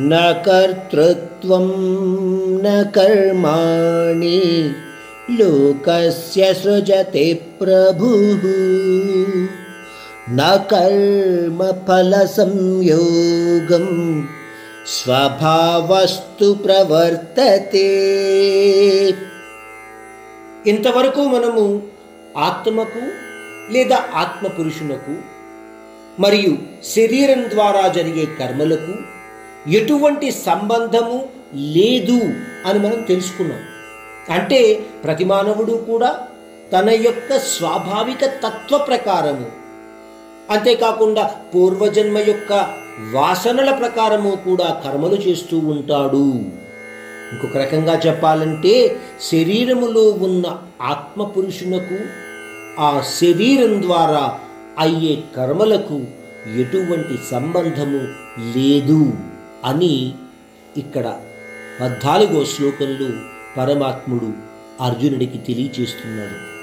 न कर्तृत्वं न कर्माणि लोकस्य सृजते प्रभुः न कर्मफलसंयोगं స్వభావస్తు ప్రవర్తతే ఇంతవరకు మనము ఆత్మకు లేదా ఆత్మ పురుషునకు మరియు శరీరం ద్వారా జరిగే కర్మలకు ఎటువంటి సంబంధము లేదు అని మనం తెలుసుకున్నాం. అంటే ప్రతి మానవుడు కూడా తన యొక్క స్వాభావిక తత్వ ప్రకారము అంతేకాకుండా పూర్వజన్మ యొక్క వాసనల ప్రకారము కూడా కర్మలు చేస్తూ ఉంటాడు. ఇంకొక రకంగా చెప్పాలంటే శరీరములో ఉన్న ఆత్మ పురుషునకు ఆ శరీరం ద్వారా అయ్యే కర్మలకు ఎటువంటి సంబంధము లేదు. అని ఇక్కడ పద్నాలుగో శ్లోకంలో పరమాత్ముడు అర్జునుడికి తెలియచేస్తున్నాడు.